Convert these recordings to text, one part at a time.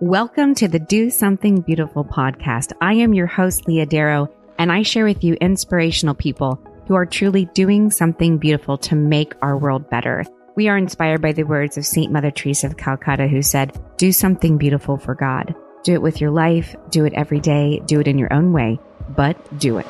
Welcome to the Do Something Beautiful podcast. I am your host, Leah Darrow, and I share with you inspirational people who are truly doing something beautiful to make our world better. We are inspired by the words of St. Mother Teresa of Calcutta, who said, Do something beautiful for God. Do it with your life, do it every day, do it in your own way, but do it.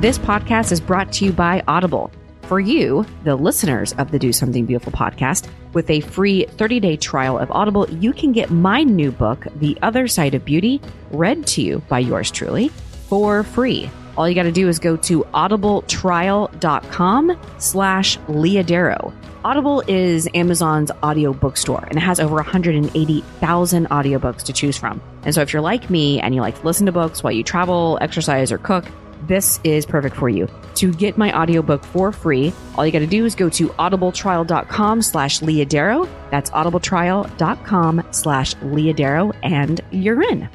This podcast is brought to you by Audible. For you, the listeners of the Do Something Beautiful podcast, with a free 30 day trial of Audible, you can get my new book, The Other Side of Beauty, read to you by yours truly for free. All you got to do is go to audibletrial.com slash leahdarrow. Audible is Amazon's audio bookstore and it has over 180,000 audiobooks to choose from. And so if you're like me and you like to listen to books while you travel, exercise, or cook, this is perfect for you. To get my audiobook for free, all you got to do is go to audibletrial.com slash leahdarrow. That's audibletrial.com slash leahdarrow and you're in.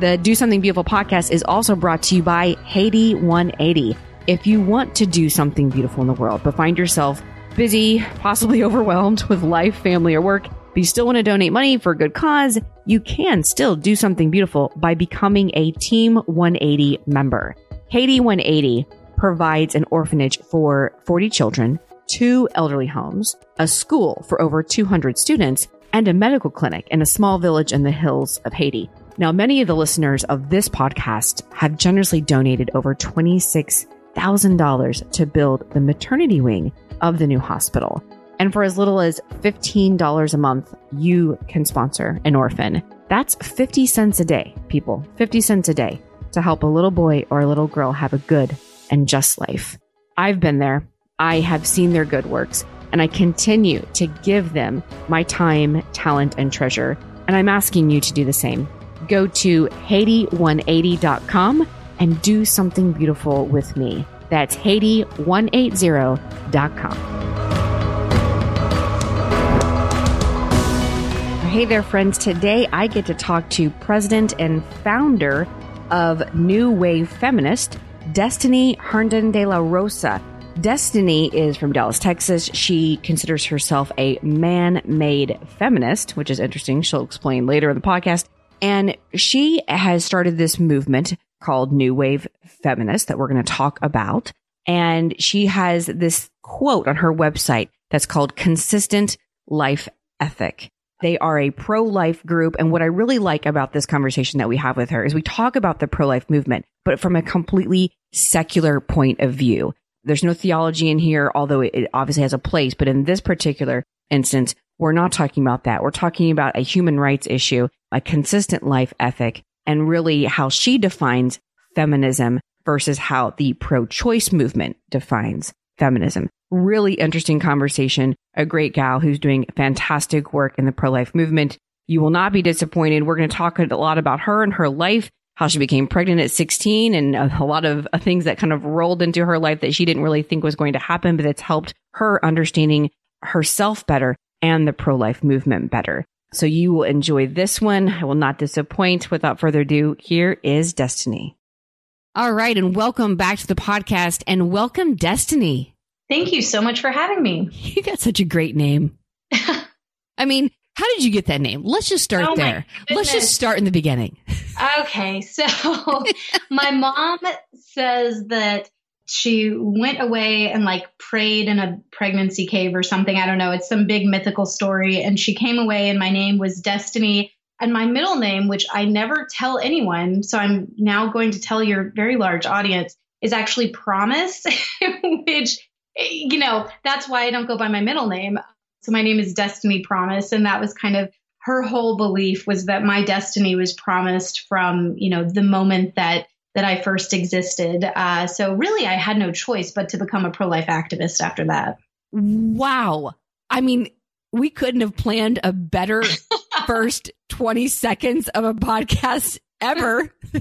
The Do Something Beautiful podcast is also brought to you by Haiti 180. If you want to do something beautiful in the world, but find yourself busy, possibly overwhelmed with life, family, or work, but you still want to donate money for a good cause, you can still do something beautiful by becoming a Team 180 member. Haiti 180 provides an orphanage for 40 children, two elderly homes, a school for over 200 students, and a medical clinic in a small village in the hills of Haiti. Now, many of the listeners of this podcast have generously donated over $26,000 to build the maternity wing of the new hospital. And for as little as $15 a month, you can sponsor an orphan. That's 50 cents a day, people. 50 cents a day to help a little boy or a little girl have a good and just life. I've been there. I have seen their good works and I continue to give them my time, talent, and treasure. And I'm asking you to do the same. Go to Haiti180.com and do something beautiful with me. That's Haiti180.com. Hey there, friends. Today I get to talk to president and founder of New Wave Feminist, Destiny Herndon de la Rosa. Destiny is from Dallas, Texas. She considers herself a man made feminist, which is interesting. She'll explain later in the podcast. And she has started this movement called New Wave Feminist that we're going to talk about. And she has this quote on her website that's called Consistent Life Ethic. They are a pro life group. And what I really like about this conversation that we have with her is we talk about the pro life movement, but from a completely secular point of view. There's no theology in here, although it obviously has a place. But in this particular instance, we're not talking about that. We're talking about a human rights issue, a consistent life ethic, and really how she defines feminism versus how the pro choice movement defines feminism. Really interesting conversation. A great gal who's doing fantastic work in the pro life movement. You will not be disappointed. We're going to talk a lot about her and her life, how she became pregnant at 16 and a, lot of uh, things that kind of rolled into her life that she didn't really think was going to happen, but it's helped her understanding herself better and the pro life movement better. So you will enjoy this one. I will not disappoint. Without further ado, here is Destiny. All right. And welcome back to the podcast and welcome Destiny. Thank you so much for having me. You got such a great name. I mean, how did you get that name? Let's just start oh there. Let's just start in the beginning. Okay. So my mom says that she went away and like prayed in a pregnancy cave or something. I don't know. It's some big mythical story. And she came away and my name was Destiny. And my middle name, which I never tell anyone, so I'm now going to tell your very large audience, is actually Promise, which you know, that's why I don't go by my middle name. So my name is Destiny Promise. And that was kind of her whole belief was that my destiny was promised from, you know, the moment that that I first existed. Uh, so really, I had no choice but to become a pro life activist after that. Wow. I mean, we couldn't have planned a better first 20 seconds of a podcast ever.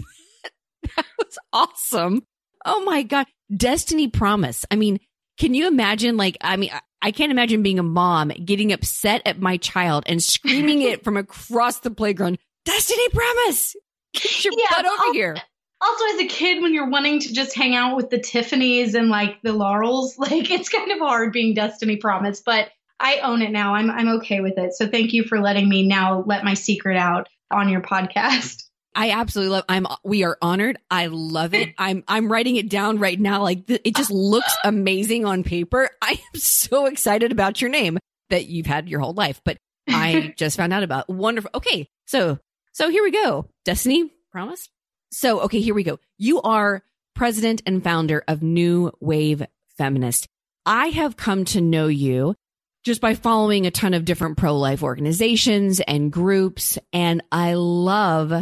that was awesome. Oh my God. Destiny Promise. I mean, can you imagine? Like, I mean, I can't imagine being a mom getting upset at my child and screaming it from across the playground. Destiny promise. Get your yeah, butt over here. also as a kid when you're wanting to just hang out with the Tiffany's and like the Laurels, like it's kind of hard being Destiny Promise, but I own it now. I'm I'm okay with it. So thank you for letting me now let my secret out on your podcast. I absolutely love. I'm. We are honored. I love it. I'm. I'm writing it down right now. Like th- it just looks amazing on paper. I am so excited about your name that you've had your whole life, but I just found out about. Wonderful. Okay, so so here we go. Destiny promise. So okay, here we go. You are president and founder of New Wave Feminist. I have come to know you just by following a ton of different pro life organizations and groups. And I love,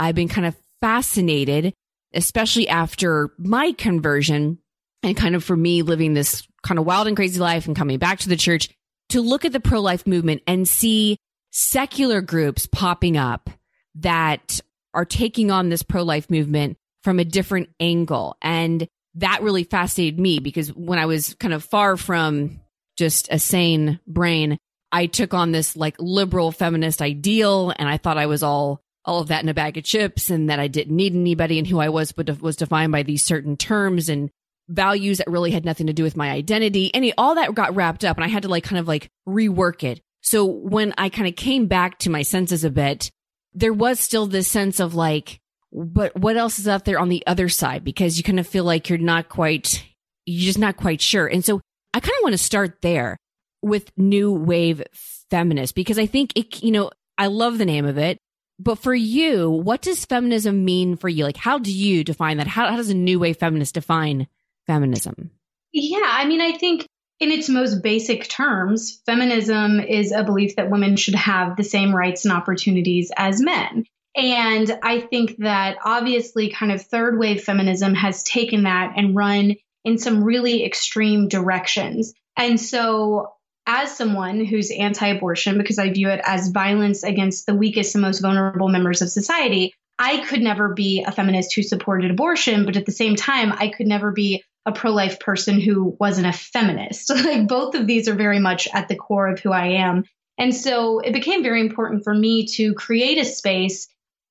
I've been kind of fascinated, especially after my conversion and kind of for me living this kind of wild and crazy life and coming back to the church to look at the pro life movement and see secular groups popping up that are taking on this pro life movement from a different angle. And that really fascinated me because when I was kind of far from just a sane brain, I took on this like liberal feminist ideal and I thought I was all all of that in a bag of chips and that I didn't need anybody and who I was but was defined by these certain terms and values that really had nothing to do with my identity. Any all that got wrapped up and I had to like kind of like rework it. So when I kind of came back to my senses a bit, there was still this sense of like but what else is out there on the other side because you kind of feel like you're not quite you're just not quite sure. And so I kind of want to start there with new wave feminist because I think it, you know, I love the name of it. But for you, what does feminism mean for you? Like, how do you define that? How, how does a new wave feminist define feminism? Yeah, I mean, I think in its most basic terms, feminism is a belief that women should have the same rights and opportunities as men. And I think that obviously, kind of third wave feminism has taken that and run in some really extreme directions. And so, as someone who's anti abortion, because I view it as violence against the weakest and most vulnerable members of society, I could never be a feminist who supported abortion, but at the same time, I could never be a pro life person who wasn't a feminist. like both of these are very much at the core of who I am. And so it became very important for me to create a space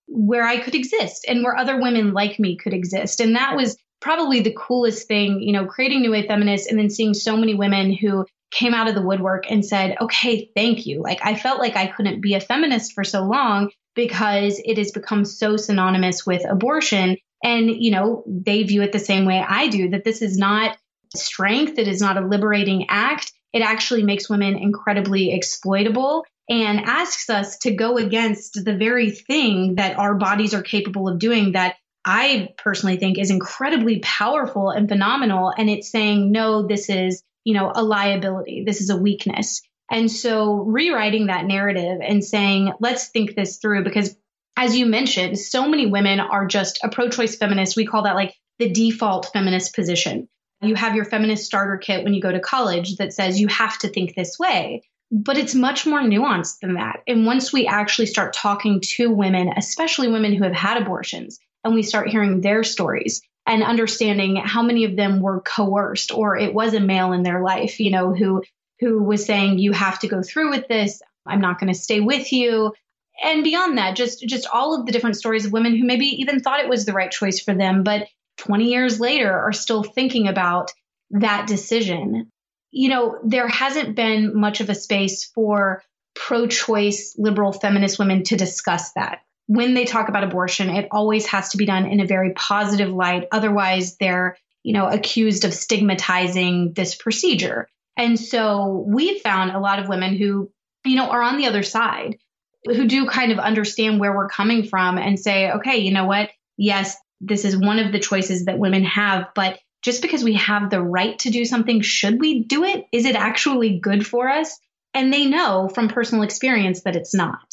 where I could exist and where other women like me could exist. And that was probably the coolest thing, you know, creating New Wave Feminists and then seeing so many women who came out of the woodwork and said, okay, thank you. Like I felt like I couldn't be a feminist for so long because it has become so synonymous with abortion. And, you know, they view it the same way I do that this is not strength, it is not a liberating act. It actually makes women incredibly exploitable and asks us to go against the very thing that our bodies are capable of doing that I personally think is incredibly powerful and phenomenal. And it's saying, no, this is, you know, a liability. This is a weakness. And so rewriting that narrative and saying, let's think this through because as you mentioned, so many women are just a pro choice feminist. We call that like the default feminist position. You have your feminist starter kit when you go to college that says you have to think this way. But it's much more nuanced than that. And once we actually start talking to women, especially women who have had abortions, and we start hearing their stories and understanding how many of them were coerced or it was a male in their life, you know, who who was saying you have to go through with this, I'm not going to stay with you. And beyond that, just just all of the different stories of women who maybe even thought it was the right choice for them, but 20 years later are still thinking about that decision. You know, there hasn't been much of a space for pro choice liberal feminist women to discuss that when they talk about abortion, it always has to be done in a very positive light. Otherwise, they're, you know, accused of stigmatizing this procedure. And so we've found a lot of women who, you know, are on the other side, who do kind of understand where we're coming from and say, okay, you know what? Yes, this is one of the choices that women have, but just because we have the right to do something, should we do it? Is it actually good for us? And they know from personal experience that it's not.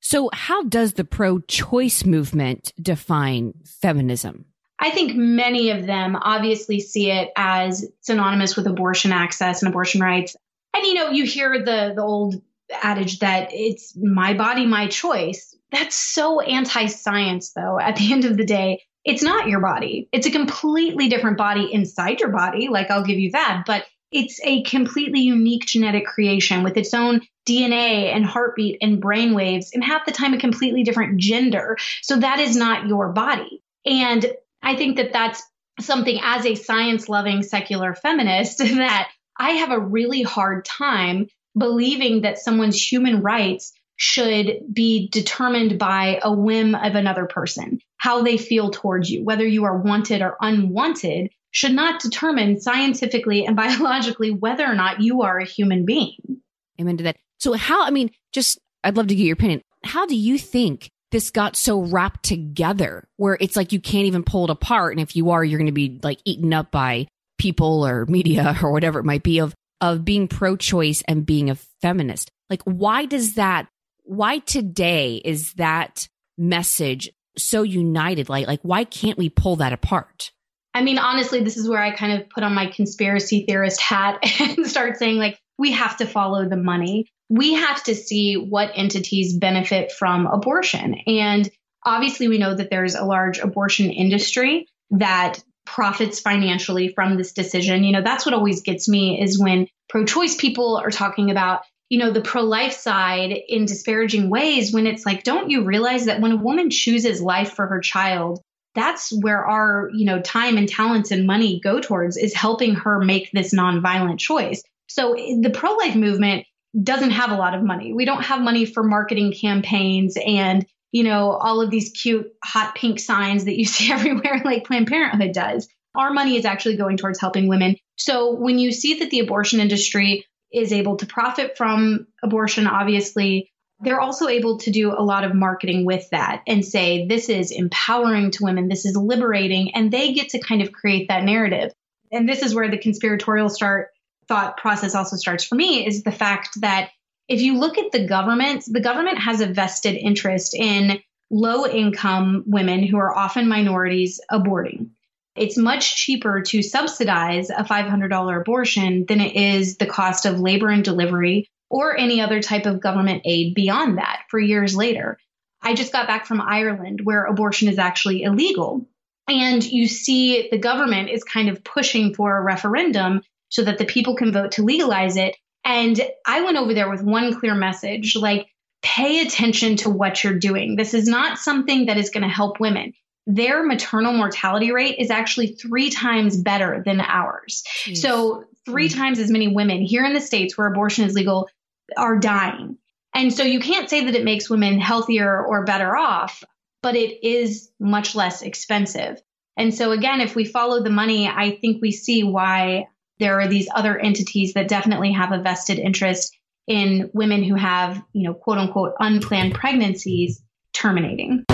So, how does the pro choice movement define feminism? I think many of them obviously see it as synonymous with abortion access and abortion rights. And you know, you hear the the old adage that it's my body, my choice. That's so anti-science though. At the end of the day, it's not your body. It's a completely different body inside your body, like I'll give you that, but it's a completely unique genetic creation with its own DNA and heartbeat and brain waves, and half the time a completely different gender. So that is not your body. And I think that that's something as a science loving secular feminist that I have a really hard time believing that someone's human rights should be determined by a whim of another person. How they feel towards you, whether you are wanted or unwanted, should not determine scientifically and biologically whether or not you are a human being. Amen to that. So, how, I mean, just, I'd love to get your opinion. How do you think this got so wrapped together where it's like you can't even pull it apart? And if you are, you're going to be like eaten up by people or media or whatever it might be of, of being pro choice and being a feminist. Like, why does that, why today is that message so united? Like, like, why can't we pull that apart? I mean, honestly, this is where I kind of put on my conspiracy theorist hat and start saying, like, we have to follow the money. We have to see what entities benefit from abortion. And obviously, we know that there's a large abortion industry that profits financially from this decision. You know, that's what always gets me is when pro choice people are talking about, you know, the pro life side in disparaging ways when it's like, don't you realize that when a woman chooses life for her child, that's where our, you know, time and talents and money go towards is helping her make this nonviolent choice. So eh, the pro life movement doesn't have a lot of money. We don't have money for marketing campaigns and, you know, all of these cute hot pink signs that you see everywhere like Planned Parenthood does. Our money is actually going towards helping women. So when you see that the abortion industry is able to profit from abortion, obviously, they're also able to do a lot of marketing with that and say, this is empowering to women, this is liberating, and they get to kind of create that narrative. And this is where the conspiratorial start thought process also starts for me is the fact that if you look at the government, the government has a vested interest in low income women who are often minorities aborting. It's much cheaper to subsidize a $500 abortion than it is the cost of labor and delivery or any other type of government aid beyond that for years later. I just got back from Ireland where abortion is actually illegal. And you see the government is kind of pushing for a referendum so that the people can vote to legalize it. And I went over there with one clear message like, pay attention to what you're doing. This is not something that is going to help women. Their maternal mortality rate is actually three times better than ours. Jeez. So, 3 mm-hmm. times as many women here in the States where abortion is legal are dying. And so, you can't say that it makes women healthier or better off, but it is much less expensive. And so, again, if we follow the money, I think we see why there are these other entities that definitely have a vested interest in women who have, you know, quote unquote, unplanned pregnancies terminating.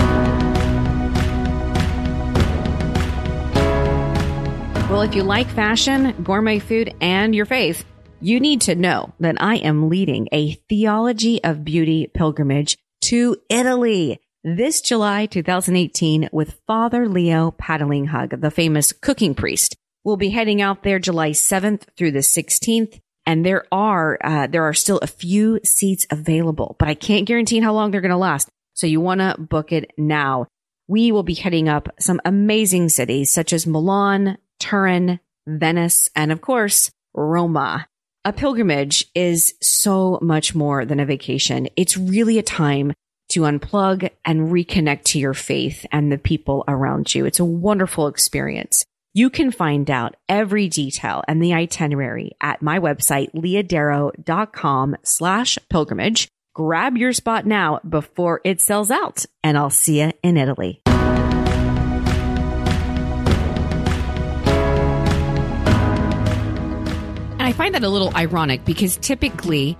Well, if you like fashion, gourmet food, and your faith, you need to know that I am leading a Theology of Beauty pilgrimage to Italy this July 2018 with Father Leo Patalinghug, the famous cooking priest. We'll be heading out there July 7th through the 16th. And there are, uh, there are still a few seats available, but I can't guarantee how long they're going to last. So you want to book it now. We will be heading up some amazing cities such as Milan, Turin, Venice, and of course, Roma. A pilgrimage is so much more than a vacation. It's really a time to unplug and reconnect to your faith and the people around you. It's a wonderful experience. You can find out every detail and the itinerary at my website, leahdarrow.com slash pilgrimage. Grab your spot now before it sells out and I'll see you in Italy. And I find that a little ironic because typically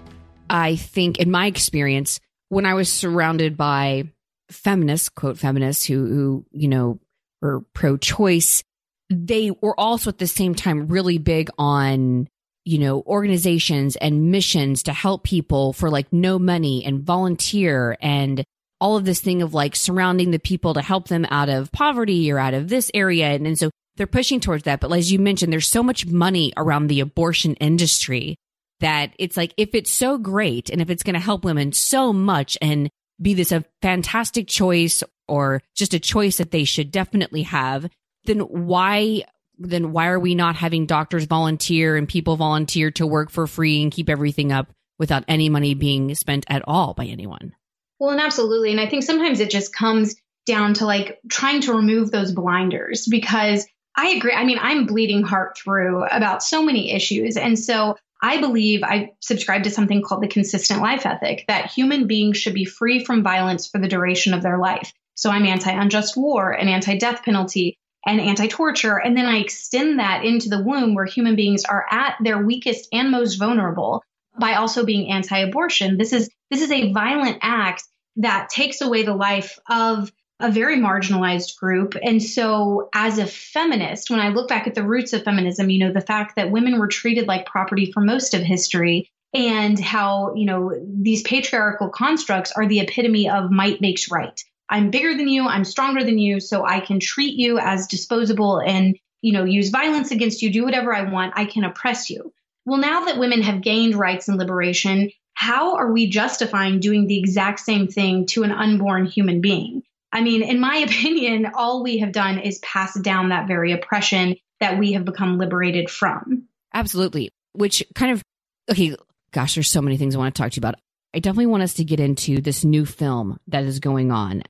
I think in my experience, when I was surrounded by feminists, quote feminists who, who, you know, were pro choice, they were also at the same time really big on you know organizations and missions to help people for like no money and volunteer and all of this thing of like surrounding the people to help them out of poverty or out of this area. And, and so they're pushing towards that. But as you mentioned there's so much money around the abortion industry that it's like if it's so great and if it's going to help women so much and be this a fantastic choice or just a choice that they should definitely have then why then why are we not having doctors volunteer and people volunteer to work for free and keep everything up without any money being spent at all by anyone? Well, and absolutely. And I think sometimes it just comes down to like trying to remove those blinders because I agree. I mean, I'm bleeding heart through about so many issues. And so I believe I subscribe to something called the consistent life ethic that human beings should be free from violence for the duration of their life. So I'm anti unjust war and anti death penalty and anti torture. And then I extend that into the womb where human beings are at their weakest and most vulnerable by also being anti abortion. This is, this is a violent act that takes away the life of a very marginalized group. And so, as a feminist, when I look back at the roots of feminism, you know, the fact that women were treated like property for most of history and how, you know, these patriarchal constructs are the epitome of might makes right. I'm bigger than you, I'm stronger than you, so I can treat you as disposable and, you know, use violence against you, do whatever I want, I can oppress you. Well, now that women have gained rights and liberation, how are we justifying doing the exact same thing to an unborn human being? I mean, in my opinion, all we have done is pass down that very oppression that we have become liberated from. Absolutely. Which kind of, okay, gosh, there's so many things I want to talk to you about. I definitely want us to get into this new film that is going on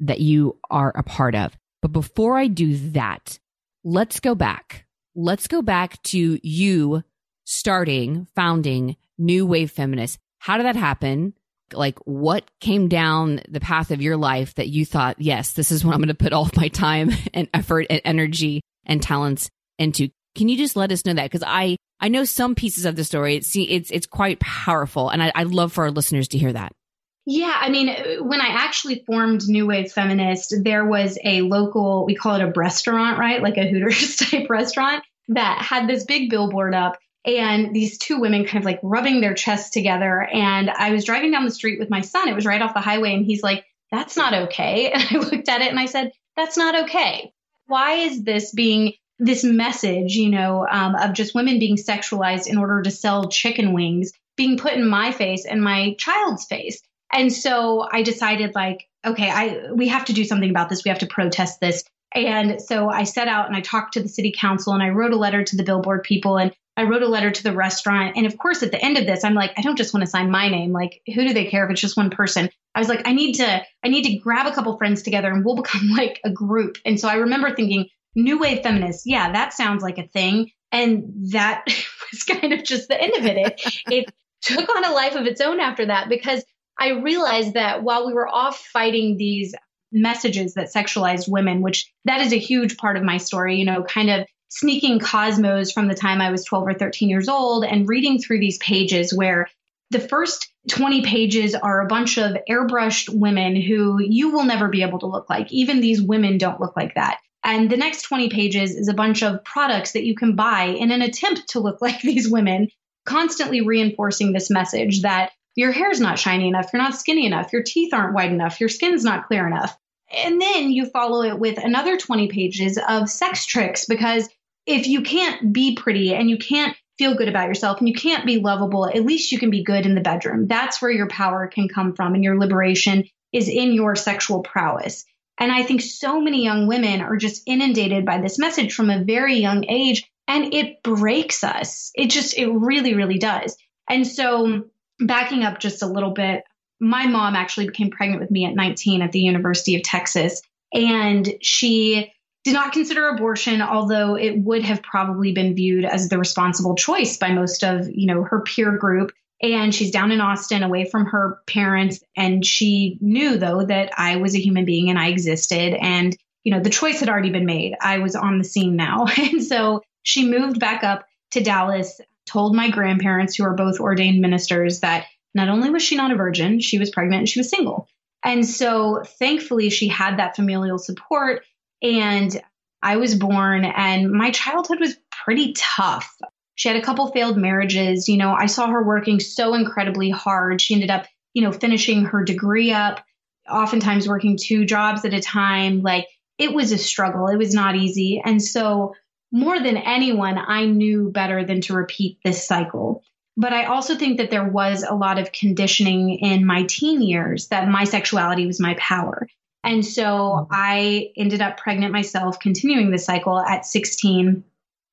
that you are a part of. But before I do that, let's go back. Let's go back to you starting, founding New Wave Feminists. How did that happen? Like, what came down the path of your life that you thought, yes, this is what I'm going to put all my time and effort and energy and talents into? Can you just let us know that? Because I, I know some pieces of the story. It's, it's, it's quite powerful. And I, I'd love for our listeners to hear that. Yeah, I mean, when I actually formed New Wave Feminist, there was a local, we call it a restaurant, right? Like a Hooters type restaurant that had this big billboard up and these two women kind of like rubbing their chests together. And I was driving down the street with my son. It was right off the highway. And he's like, that's not okay. And I looked at it and I said, that's not okay. Why is this being this message, you know, um, of just women being sexualized in order to sell chicken wings being put in my face and my child's face? And so I decided like, okay, I we have to do something about this. We have to protest this. And so I set out and I talked to the city council and I wrote a letter to the billboard people and I wrote a letter to the restaurant. And of course, at the end of this, I'm like, I don't just want to sign my name. Like, who do they care if it's just one person? I was like, I need to, I need to grab a couple friends together and we'll become like a group. And so I remember thinking, new wave feminists, yeah, that sounds like a thing. And that was kind of just the end of it. It, it took on a life of its own after that because I realized that while we were off fighting these messages that sexualized women, which that is a huge part of my story, you know, kind of sneaking Cosmos from the time I was 12 or 13 years old and reading through these pages where the first 20 pages are a bunch of airbrushed women who you will never be able to look like. Even these women don't look like that. And the next 20 pages is a bunch of products that you can buy in an attempt to look like these women, constantly reinforcing this message that your hair's not shiny enough, you're not skinny enough, your teeth aren't white enough, your skin's not clear enough. And then you follow it with another 20 pages of sex tricks because if you can't be pretty and you can't feel good about yourself and you can't be lovable, at least you can be good in the bedroom. That's where your power can come from and your liberation is in your sexual prowess. And I think so many young women are just inundated by this message from a very young age and it breaks us. It just, it really, really does. And so backing up just a little bit, my mom actually became pregnant with me at 19 at the University of Texas. And she did not consider abortion, although it would have probably been viewed as the responsible choice by most of, you know, her peer group. And she's down in Austin away from her parents. And she knew though that I was a human being and I existed. And, you know, the choice had already been made. I was on the scene now. And so she moved back up to Dallas told my grandparents, who are both ordained ministers, that not only was she not a virgin, she was pregnant and she was single. And so thankfully, she had that familial support. And I was born, and my childhood was pretty tough. She had a couple failed marriages. You know, I saw her working so incredibly hard. She ended up, you know, finishing her degree up, oftentimes working two jobs at a time. Like it was a struggle, it was not easy. And so more than anyone, I knew better than to repeat this cycle. But I also think that there was a lot of conditioning in my teen years that my sexuality was my power. And so. I ended up pregnant myself, continuing the cycle at 16.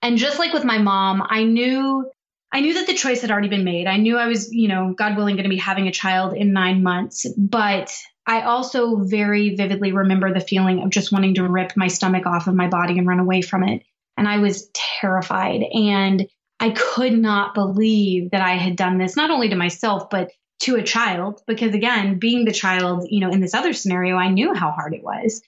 And just like with my mom, I knew I knew that the choice had already been made. I knew I was, you know, God willing, going to be having a child in nine months. But I also very vividly remember the feeling of just wanting to rip my stomach off of my body and run away from it. And I was terrified. And I could not believe that I had done this, not only to myself, but to a child. Because again, being the child, you know, in this other scenario, I knew how hard it was.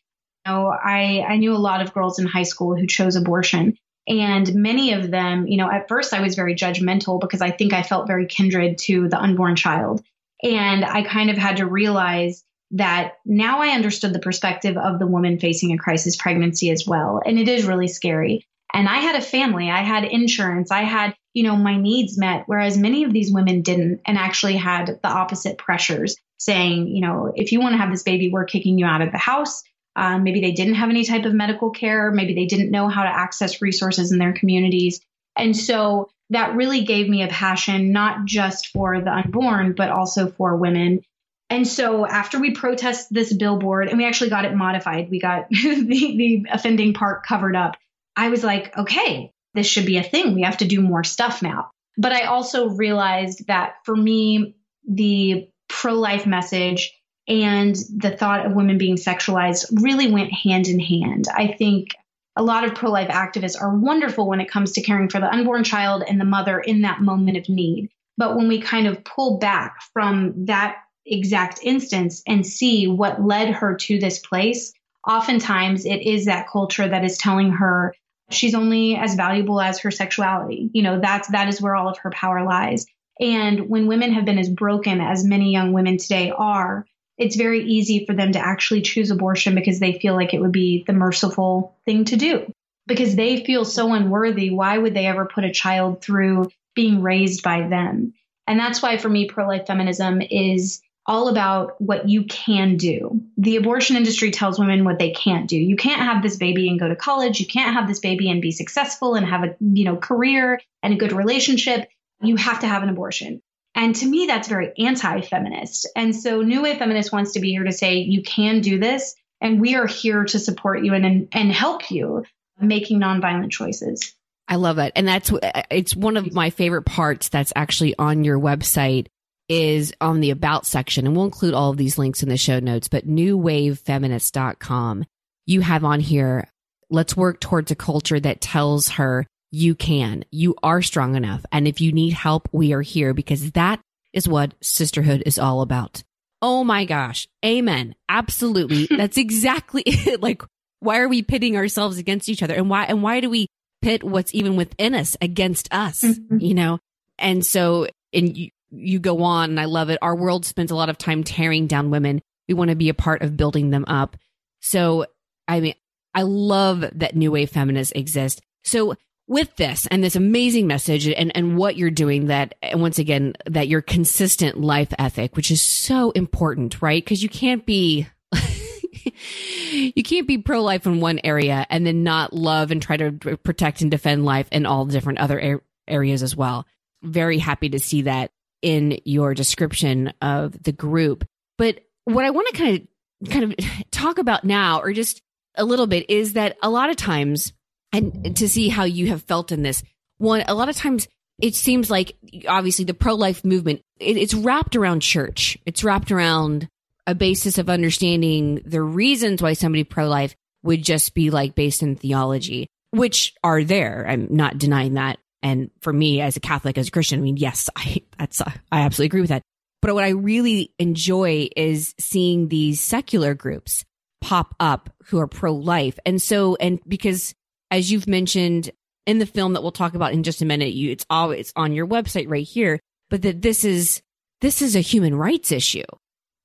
You know, I, I knew a lot of girls in high school who chose abortion. And many of them, you know, at first I was very judgmental because I think I felt very kindred to the unborn child. And I kind of had to realize that now I understood the perspective of the woman facing a crisis pregnancy as well. And it is really scary. And I had a family, I had insurance, I had, you know, my needs met, whereas many of these women didn't and actually had the opposite pressures saying, you know, if you want to have this baby, we're kicking you out of the house. Um, maybe they didn't have any type of medical care. Maybe they didn't know how to access resources in their communities. And so that really gave me a passion, not just for the unborn, but also for women. And so after we protest this billboard and we actually got it modified, we got the, the offending part covered up. I was like, okay, this should be a thing. We have to do more stuff now. But I also realized that for me, the pro life message and the thought of women being sexualized really went hand in hand. I think a lot of pro life activists are wonderful when it comes to caring for the unborn child and the mother in that moment of need. But when we kind of pull back from that exact instance and see what led her to this place, oftentimes it is that culture that is telling her she's only as valuable as her sexuality. You know, that's that is where all of her power lies. And when women have been as broken as many young women today are, it's very easy for them to actually choose abortion because they feel like it would be the merciful thing to do. Because they feel so unworthy, why would they ever put a child through being raised by them? And that's why for me, pro life feminism is all about what you can do. The abortion industry tells women what they can't do. You can't have this baby and go to college. You can't have this baby and be successful and have a, you know, career and a good relationship. You have to have an abortion. And to me, that's very anti feminist. And so New Wave Feminist wants to be here to say, you can do this, and we are here to support you and, and, and help you making nonviolent choices. I love it. And that's, it's one of my favorite parts that's actually on your website is on the about section. And we'll include all of these links in the show notes, but newwavefeminist.com. You have on here, let's work towards a culture that tells her you can. You are strong enough. And if you need help, we are here because that is what sisterhood is all about. Oh my gosh. Amen. Absolutely. That's exactly it. Like, why are we pitting ourselves against each other? And why, and why do we pit what's even within us against us? Mm-hmm. You know? And so, and you, you go on and I love it. Our world spends a lot of time tearing down women. We want to be a part of building them up. So, I mean, I love that new wave feminists exist. So with this and this amazing message and, and what you're doing that, and once again, that your consistent life ethic, which is so important, right? Because you can't be, you can't be pro life in one area and then not love and try to protect and defend life in all different other areas as well. Very happy to see that in your description of the group. But what I want to kind of, kind of talk about now, or just a little bit, is that a lot of times, and to see how you have felt in this. One, a lot of times it seems like obviously the pro life movement, it, it's wrapped around church. It's wrapped around a basis of understanding the reasons why somebody pro life would just be like based in theology, which are there. I'm not denying that. And for me as a Catholic, as a Christian, I mean, yes, I, that's, I absolutely agree with that. But what I really enjoy is seeing these secular groups pop up who are pro life. And so, and because as you've mentioned in the film that we'll talk about in just a minute, you it's always on your website right here, but that this is this is a human rights issue.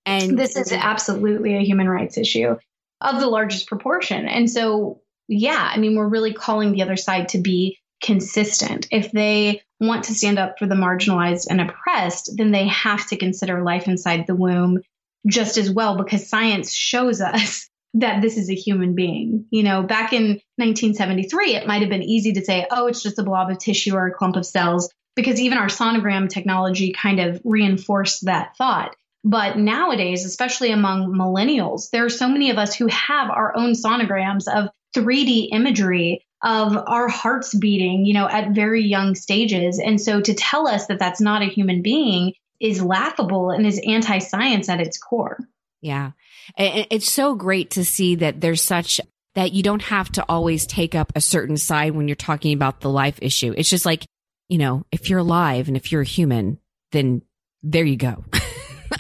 And this is absolutely a human rights issue of the largest proportion. And so, yeah, I mean, we're really calling the other side to be consistent. If they want to stand up for the marginalized and oppressed, then they have to consider life inside the womb just as well because science shows us that this is a human being. You know, back in 1973, it might have been easy to say, oh, it's just a blob of tissue or a clump of cells, because even our sonogram technology kind of reinforced that thought. But nowadays, especially among millennials, there are so many of us who have our own sonograms of 3D imagery of our hearts beating, you know, at very young stages. And so to tell us that that's not a human being is laughable and is anti science at its core. Yeah. It's so great to see that there's such that you don't have to always take up a certain side when you're talking about the life issue. It's just like, you know, if you're alive and if you're a human, then there you go.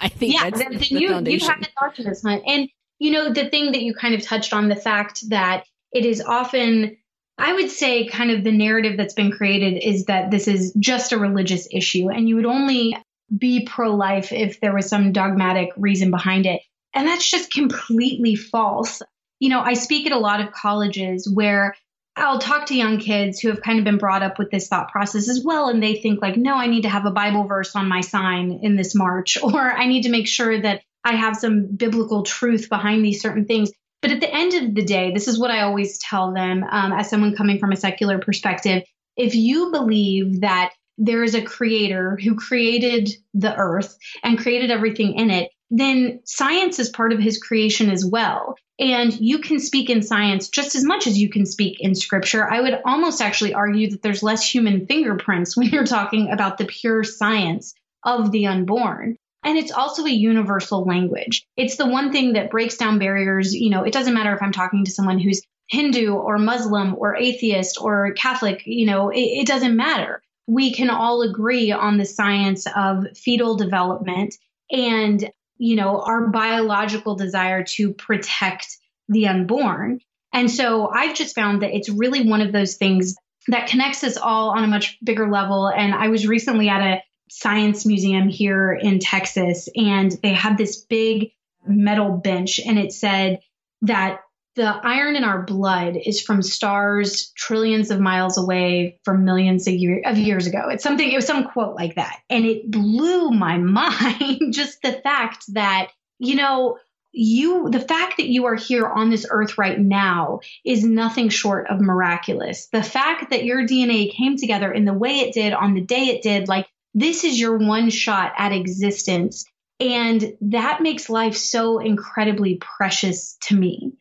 I think yeah, that's then, the you, foundation. you have to talk to this one. And, you know, the thing that you kind of touched on, the fact that it is often, I would say, kind of the narrative that's been created is that this is just a religious issue and you would only be pro life if there was some dogmatic reason behind it. And that's just completely false. You know, I speak at a lot of colleges where I'll talk to young kids who have kind of been brought up with this thought process as well. And they think, like, no, I need to have a Bible verse on my sign in this march, or I need to make sure that I have some biblical truth behind these certain things. But at the end of the day, this is what I always tell them um, as someone coming from a secular perspective. If you believe that there is a creator who created the earth and created everything in it, then science is part of his creation as well. And you can speak in science just as much as you can speak in scripture. I would almost actually argue that there's less human fingerprints when you're talking about the pure science of the unborn. And it's also a universal language. It's the one thing that breaks down barriers. You know, it doesn't matter if I'm talking to someone who's Hindu or Muslim or atheist or Catholic, you know, it, it doesn't matter. We can all agree on the science of fetal development and you know, our biological desire to protect the unborn. And so I've just found that it's really one of those things that connects us all on a much bigger level. And I was recently at a science museum here in Texas, and they had this big metal bench, and it said that the iron in our blood is from stars trillions of miles away from millions of, year, of years ago. It's something, it was some quote like that. And it blew my mind just the fact that, you know, you, the fact that you are here on this earth right now is nothing short of miraculous. The fact that your DNA came together in the way it did on the day it did, like this is your one shot at existence and that makes life so incredibly precious to me.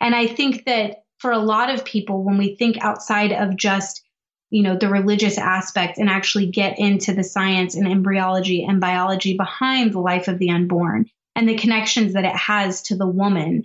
And I think that for a lot of people, when we think outside of just you know the religious aspect and actually get into the science and embryology and biology behind the life of the unborn and the connections that it has to the woman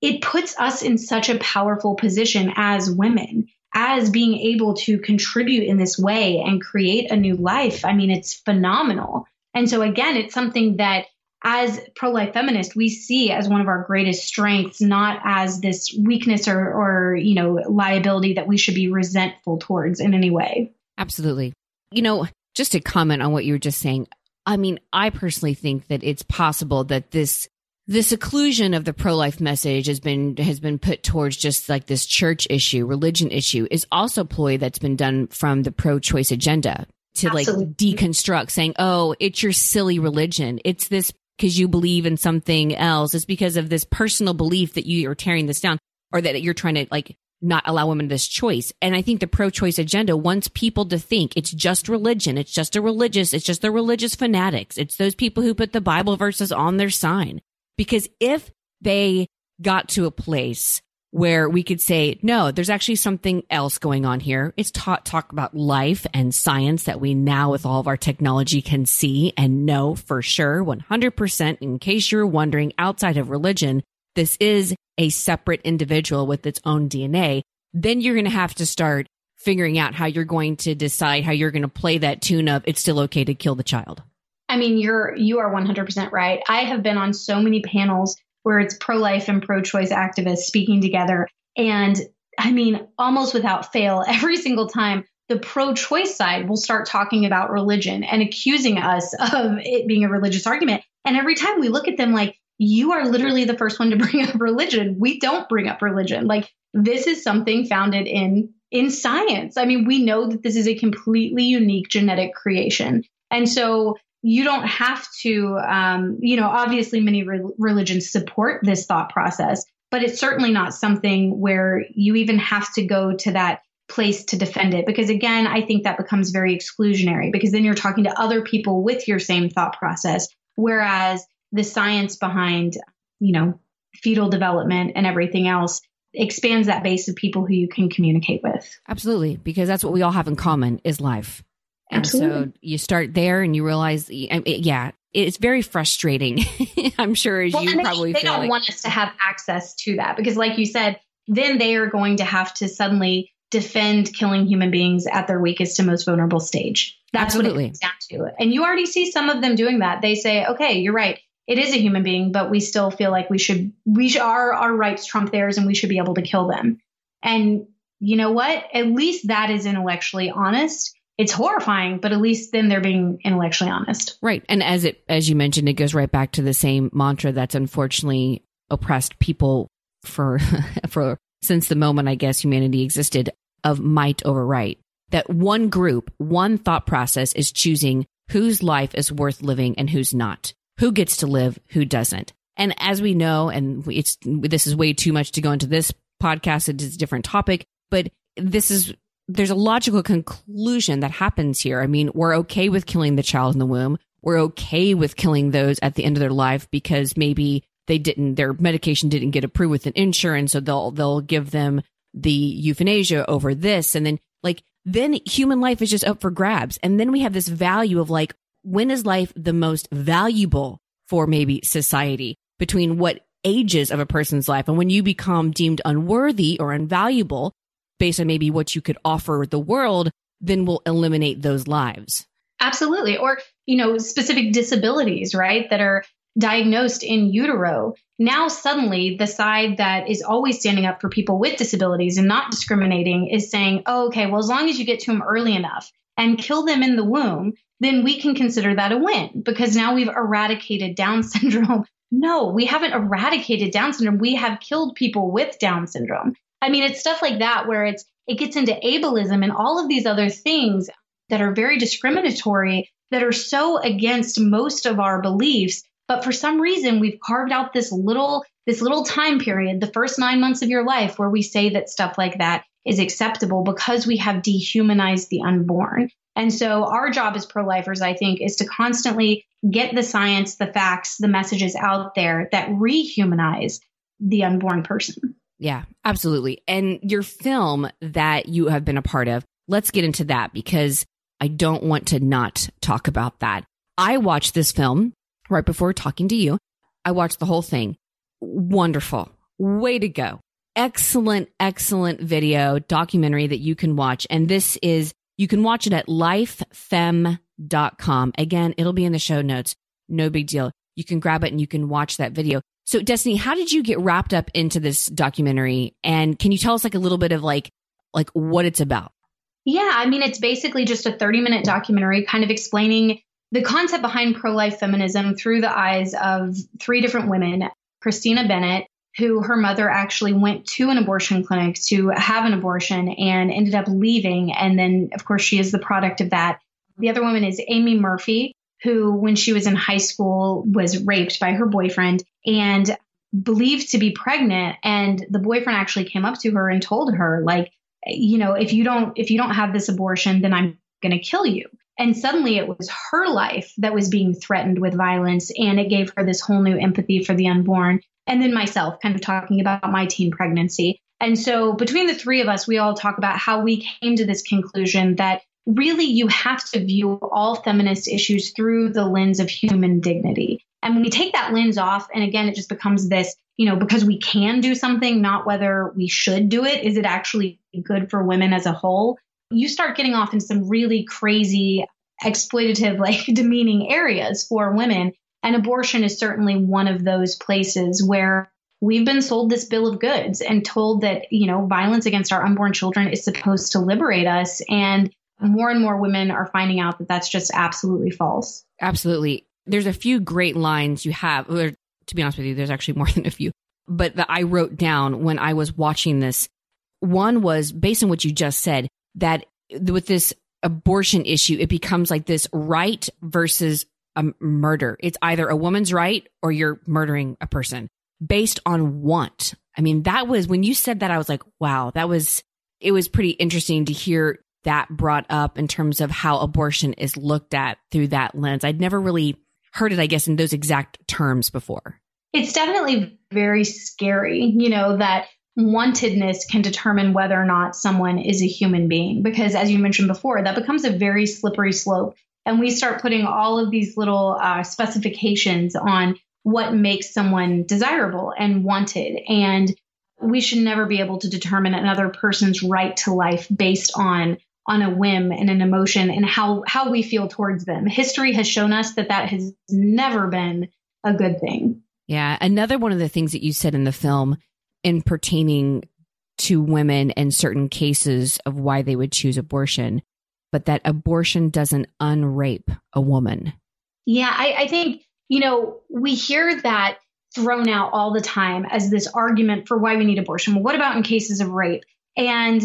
it puts us in such a powerful position as women as being able to contribute in this way and create a new life i mean it's phenomenal and so again it's something that as pro-life feminists, we see as one of our greatest strengths, not as this weakness or, or, you know, liability that we should be resentful towards in any way. Absolutely. You know, just to comment on what you were just saying, I mean, I personally think that it's possible that this this occlusion of the pro-life message has been has been put towards just like this church issue, religion issue is also ploy that's been done from the pro-choice agenda to Absolutely. like deconstruct saying, "Oh, it's your silly religion. It's this because you believe in something else. It's because of this personal belief that you are tearing this down or that you're trying to like not allow women this choice. And I think the pro choice agenda wants people to think it's just religion. It's just a religious, it's just the religious fanatics. It's those people who put the Bible verses on their sign. Because if they got to a place where we could say, no, there's actually something else going on here. It's taught talk about life and science that we now with all of our technology can see and know for sure 100%. In case you're wondering outside of religion, this is a separate individual with its own DNA. Then you're going to have to start figuring out how you're going to decide how you're going to play that tune of it's still okay to kill the child. I mean, you're, you are 100% right. I have been on so many panels where it's pro life and pro choice activists speaking together. And I mean, almost without fail, every single time the pro choice side will start talking about religion and accusing us of it being a religious argument. And every time we look at them like, you are literally the first one to bring up religion. We don't bring up religion. Like, this is something founded in in science. I mean, we know that this is a completely unique genetic creation. And so you don't have to, um, you know, obviously many re- religions support this thought process, but it's certainly not something where you even have to go to that place to defend it. Because again, I think that becomes very exclusionary because then you're talking to other people with your same thought process. Whereas the science behind, you know, fetal development and everything else expands that base of people who you can communicate with. Absolutely. Because that's what we all have in common is life. And Absolutely. so you start there and you realize, yeah, it's very frustrating. I'm sure as well, you probably they, they don't like. want us to have access to that because, like you said, then they are going to have to suddenly defend killing human beings at their weakest and most vulnerable stage. That's Absolutely. what it comes down to. And you already see some of them doing that. They say, okay, you're right. It is a human being, but we still feel like we should, we should, our, our rights trump theirs and we should be able to kill them. And you know what? At least that is intellectually honest. It's horrifying, but at least then they're being intellectually honest. Right. And as it, as you mentioned, it goes right back to the same mantra that's unfortunately oppressed people for, for since the moment I guess humanity existed of might over right. That one group, one thought process is choosing whose life is worth living and who's not, who gets to live, who doesn't. And as we know, and it's, this is way too much to go into this podcast. It's a different topic, but this is, there's a logical conclusion that happens here. I mean, we're okay with killing the child in the womb. We're okay with killing those at the end of their life because maybe they didn't, their medication didn't get approved with an insurance. So they'll, they'll give them the euthanasia over this. And then like, then human life is just up for grabs. And then we have this value of like, when is life the most valuable for maybe society between what ages of a person's life? And when you become deemed unworthy or invaluable based on maybe what you could offer the world, then we'll eliminate those lives. Absolutely. Or, you know, specific disabilities, right? That are diagnosed in utero, now suddenly the side that is always standing up for people with disabilities and not discriminating is saying, oh, okay, well, as long as you get to them early enough and kill them in the womb, then we can consider that a win because now we've eradicated Down syndrome. No, we haven't eradicated Down syndrome. We have killed people with Down syndrome. I mean, it's stuff like that where it's it gets into ableism and all of these other things that are very discriminatory that are so against most of our beliefs but for some reason, we've carved out this little this little time period, the first nine months of your life, where we say that stuff like that is acceptable because we have dehumanized the unborn. And so our job as pro-lifers, I think, is to constantly get the science, the facts, the messages out there that rehumanize the unborn person. Yeah, absolutely. And your film that you have been a part of, let's get into that because I don't want to not talk about that. I watched this film right before talking to you. I watched the whole thing. Wonderful. Way to go. Excellent, excellent video documentary that you can watch. And this is, you can watch it at lifefem.com. Again, it'll be in the show notes. No big deal. You can grab it and you can watch that video. So Destiny, how did you get wrapped up into this documentary? And can you tell us like a little bit of like, like what it's about? Yeah, I mean, it's basically just a 30 minute documentary kind of explaining the concept behind pro life feminism through the eyes of three different women Christina Bennett, who her mother actually went to an abortion clinic to have an abortion and ended up leaving. And then, of course, she is the product of that. The other woman is Amy Murphy, who, when she was in high school, was raped by her boyfriend and believed to be pregnant. And the boyfriend actually came up to her and told her, like, you know, if you don't, if you don't have this abortion, then I'm going to kill you. And suddenly it was her life that was being threatened with violence. And it gave her this whole new empathy for the unborn. And then myself, kind of talking about my teen pregnancy. And so between the three of us, we all talk about how we came to this conclusion that really you have to view all feminist issues through the lens of human dignity. And when we take that lens off, and again, it just becomes this, you know, because we can do something, not whether we should do it. Is it actually good for women as a whole? you start getting off in some really crazy, exploitative, like demeaning areas for women. And abortion is certainly one of those places where we've been sold this bill of goods and told that, you know, violence against our unborn children is supposed to liberate us. And more and more women are finding out that that's just absolutely false. Absolutely. There's a few great lines you have. Or, to be honest with you, there's actually more than a few, but that I wrote down when I was watching this. One was based on what you just said that with this abortion issue, it becomes like this right versus a murder. It's either a woman's right or you're murdering a person based on want. I mean, that was when you said that, I was like, wow, that was, it was pretty interesting to hear that brought up in terms of how abortion is looked at through that lens. I'd never really heard it, I guess, in those exact terms before. It's definitely very scary, you know, that wantedness can determine whether or not someone is a human being. Because as you mentioned before, that becomes a very slippery slope and we start putting all of these little uh, specifications on what makes someone desirable and wanted. And we should never be able to determine another person's right to life based on on a whim and an emotion and how how we feel towards them. History has shown us that that has never been a good thing. Yeah, another one of the things that you said in the film in pertaining to women and certain cases of why they would choose abortion, but that abortion doesn't unrape a woman. Yeah, I, I think, you know, we hear that thrown out all the time as this argument for why we need abortion. Well, what about in cases of rape? And,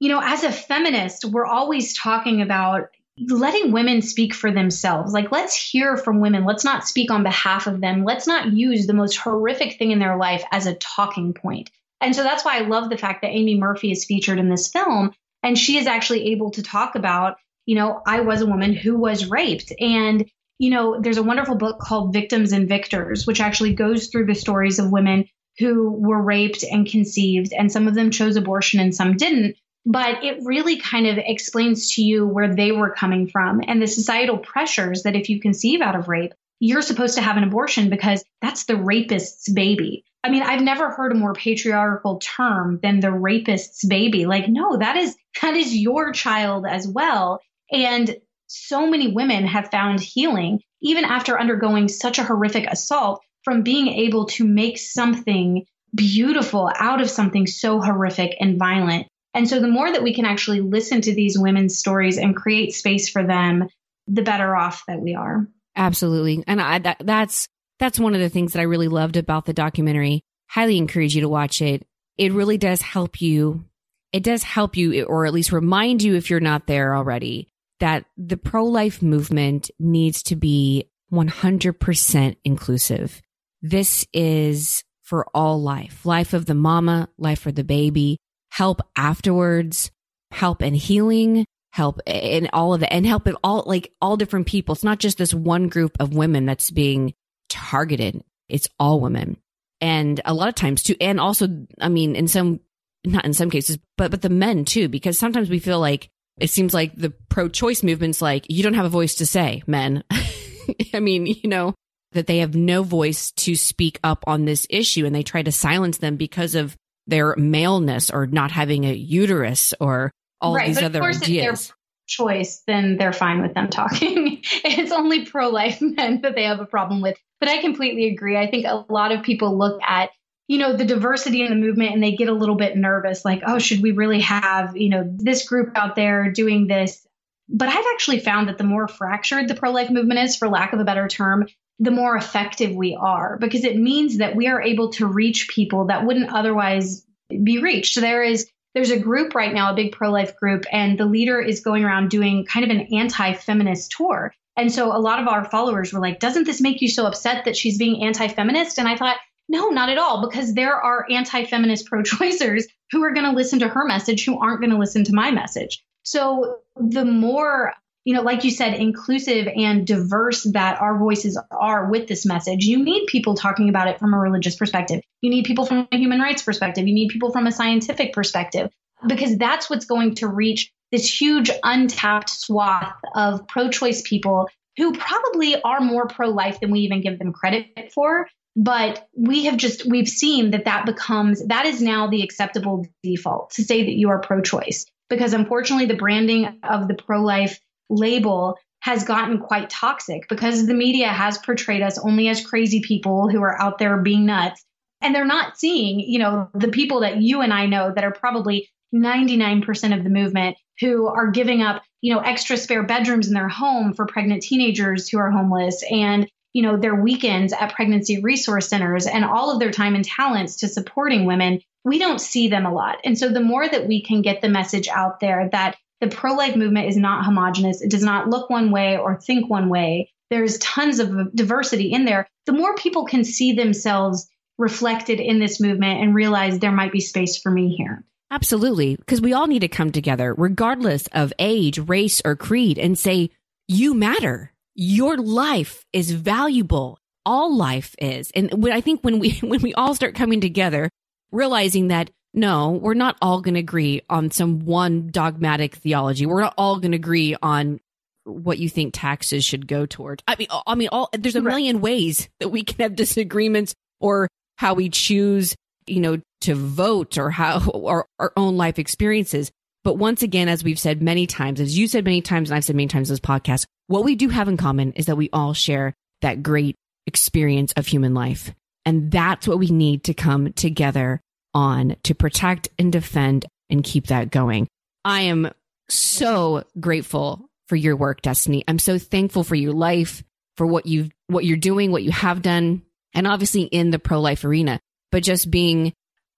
you know, as a feminist, we're always talking about letting women speak for themselves. Like, let's hear from women. Let's not speak on behalf of them. Let's not use the most horrific thing in their life as a talking point. And so that's why I love the fact that Amy Murphy is featured in this film. And she is actually able to talk about, you know, I was a woman who was raped. And you know, there's a wonderful book called Victims and Victors, which actually goes through the stories of women who were raped and conceived, and some of them chose abortion and some didn't. But it really kind of explains to you where they were coming from and the societal pressures that if you conceive out of rape, you're supposed to have an abortion because that's the rapist's baby. I mean, I've never heard a more patriarchal term than the rapist's baby. Like, no, that is that is your child as well. And so many women have found healing, even after undergoing such a horrific assault, from being able to make something beautiful out of something so horrific and violent. And so the more that we can actually listen to these women's stories and create space for them, the better off that we are. Absolutely. And I, that, that's, that's one of the things that I really loved about the documentary. Highly encourage you to watch it. It really does help you. It does help you, or at least remind you if you're not there already, that the pro life movement needs to be 100% inclusive. This is for all life, life of the mama, life for the baby, help afterwards, help in healing, help in all of it and help in all, like all different people. It's not just this one group of women that's being targeted. It's all women. And a lot of times too, and also, I mean, in some, not in some cases, but, but the men too, because sometimes we feel like it seems like the pro choice movement's like, you don't have a voice to say, men. I mean, you know, that they have no voice to speak up on this issue and they try to silence them because of their maleness or not having a uterus or all right, these other ideas. If their choice, then they're fine with them talking. it's only pro life men that they have a problem with. But I completely agree. I think a lot of people look at you know the diversity in the movement and they get a little bit nervous like oh should we really have you know this group out there doing this but i've actually found that the more fractured the pro-life movement is for lack of a better term the more effective we are because it means that we are able to reach people that wouldn't otherwise be reached. There is there's a group right now a big pro-life group and the leader is going around doing kind of an anti-feminist tour. And so a lot of our followers were like doesn't this make you so upset that she's being anti-feminist? And i thought no, not at all, because there are anti feminist pro choicers who are going to listen to her message who aren't going to listen to my message. So the more, you know, like you said, inclusive and diverse that our voices are with this message, you need people talking about it from a religious perspective. You need people from a human rights perspective. You need people from a scientific perspective, because that's what's going to reach this huge untapped swath of pro choice people who probably are more pro life than we even give them credit for but we have just we've seen that that becomes that is now the acceptable default to say that you are pro-choice because unfortunately the branding of the pro-life label has gotten quite toxic because the media has portrayed us only as crazy people who are out there being nuts and they're not seeing you know the people that you and I know that are probably 99% of the movement who are giving up you know extra spare bedrooms in their home for pregnant teenagers who are homeless and you know, their weekends at pregnancy resource centers and all of their time and talents to supporting women, we don't see them a lot. And so the more that we can get the message out there that the pro life movement is not homogenous, it does not look one way or think one way. There's tons of diversity in there. The more people can see themselves reflected in this movement and realize there might be space for me here. Absolutely. Because we all need to come together, regardless of age, race, or creed, and say, you matter your life is valuable. All life is. And I think when we, when we all start coming together, realizing that no, we're not all going to agree on some one dogmatic theology. We're not all going to agree on what you think taxes should go toward. I mean, I mean, all there's a million ways that we can have disagreements or how we choose, you know, to vote or how or our own life experiences. But once again, as we've said many times, as you said many times, and I've said many times in this podcast, what we do have in common is that we all share that great experience of human life. And that's what we need to come together on to protect and defend and keep that going. I am so grateful for your work, Destiny. I'm so thankful for your life, for what you've, what you're doing, what you have done, and obviously in the pro life arena, but just being,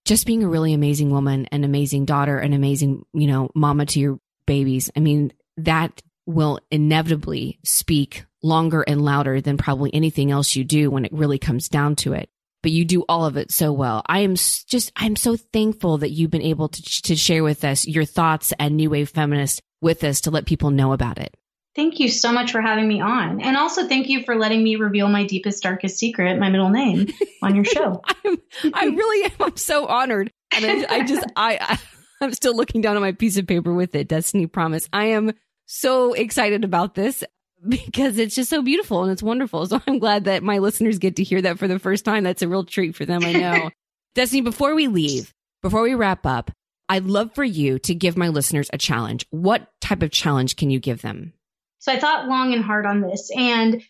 just being a really amazing woman, an amazing daughter, an amazing, you know, mama to your babies. I mean, that will inevitably speak longer and louder than probably anything else you do when it really comes down to it. But you do all of it so well. I am just, I'm so thankful that you've been able to, to share with us your thoughts and New Wave Feminist with us to let people know about it. Thank you so much for having me on. And also thank you for letting me reveal my deepest, darkest secret, my middle name, on your show. I'm, I really am. I'm so honored. And I, I just, I, I, I'm still looking down on my piece of paper with it. Destiny Promise. I am so excited about this because it's just so beautiful and it's wonderful. So I'm glad that my listeners get to hear that for the first time. That's a real treat for them. I know. Destiny, before we leave, before we wrap up, I'd love for you to give my listeners a challenge. What type of challenge can you give them? So I thought long and hard on this. And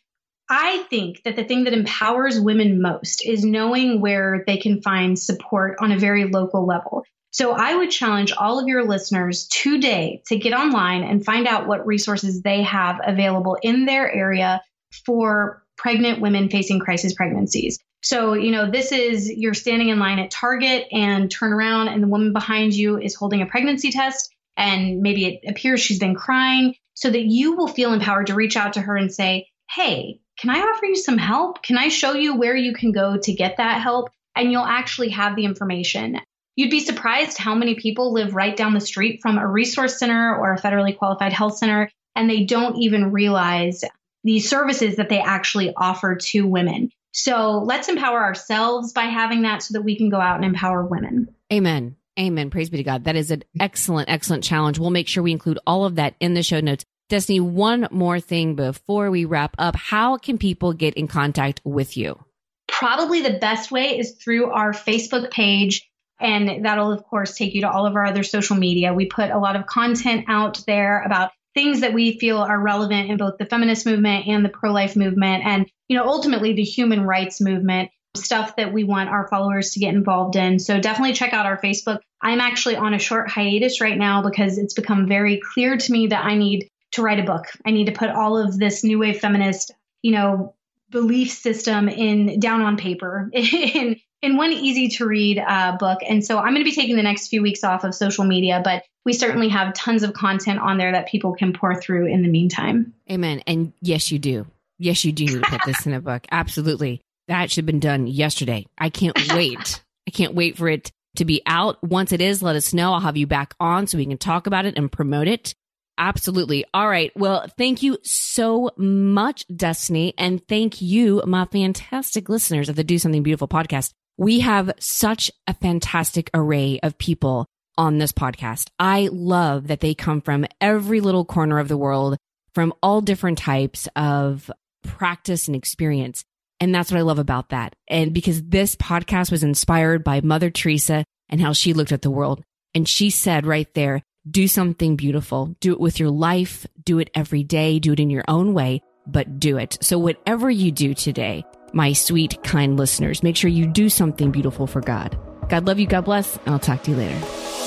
I think that the thing that empowers women most is knowing where they can find support on a very local level. So I would challenge all of your listeners today to get online and find out what resources they have available in their area for pregnant women facing crisis pregnancies. So, you know, this is you're standing in line at Target and turn around and the woman behind you is holding a pregnancy test and maybe it appears she's been crying so that you will feel empowered to reach out to her and say, Hey, can I offer you some help? Can I show you where you can go to get that help? And you'll actually have the information. You'd be surprised how many people live right down the street from a resource center or a federally qualified health center, and they don't even realize the services that they actually offer to women. So let's empower ourselves by having that so that we can go out and empower women. Amen. Amen. Praise be to God. That is an excellent, excellent challenge. We'll make sure we include all of that in the show notes. Destiny, one more thing before we wrap up. How can people get in contact with you? Probably the best way is through our Facebook page. And that'll, of course, take you to all of our other social media. We put a lot of content out there about things that we feel are relevant in both the feminist movement and the pro life movement, and, you know, ultimately the human rights movement stuff that we want our followers to get involved in. So definitely check out our Facebook. I'm actually on a short hiatus right now because it's become very clear to me that I need to write a book. I need to put all of this new wave feminist, you know, belief system in down on paper in in one easy to read uh, book. And so I'm going to be taking the next few weeks off of social media, but we certainly have tons of content on there that people can pour through in the meantime. Amen. And yes, you do. Yes, you do need to put this in a book. Absolutely. That should have been done yesterday. I can't wait. I can't wait for it to be out. Once it is, let us know. I'll have you back on so we can talk about it and promote it. Absolutely. All right. Well, thank you so much, Destiny. And thank you, my fantastic listeners of the Do Something Beautiful podcast. We have such a fantastic array of people on this podcast. I love that they come from every little corner of the world, from all different types of practice and experience. And that's what I love about that. And because this podcast was inspired by Mother Teresa and how she looked at the world. And she said right there, do something beautiful. Do it with your life. Do it every day. Do it in your own way, but do it. So whatever you do today, my sweet, kind listeners, make sure you do something beautiful for God. God love you. God bless. And I'll talk to you later.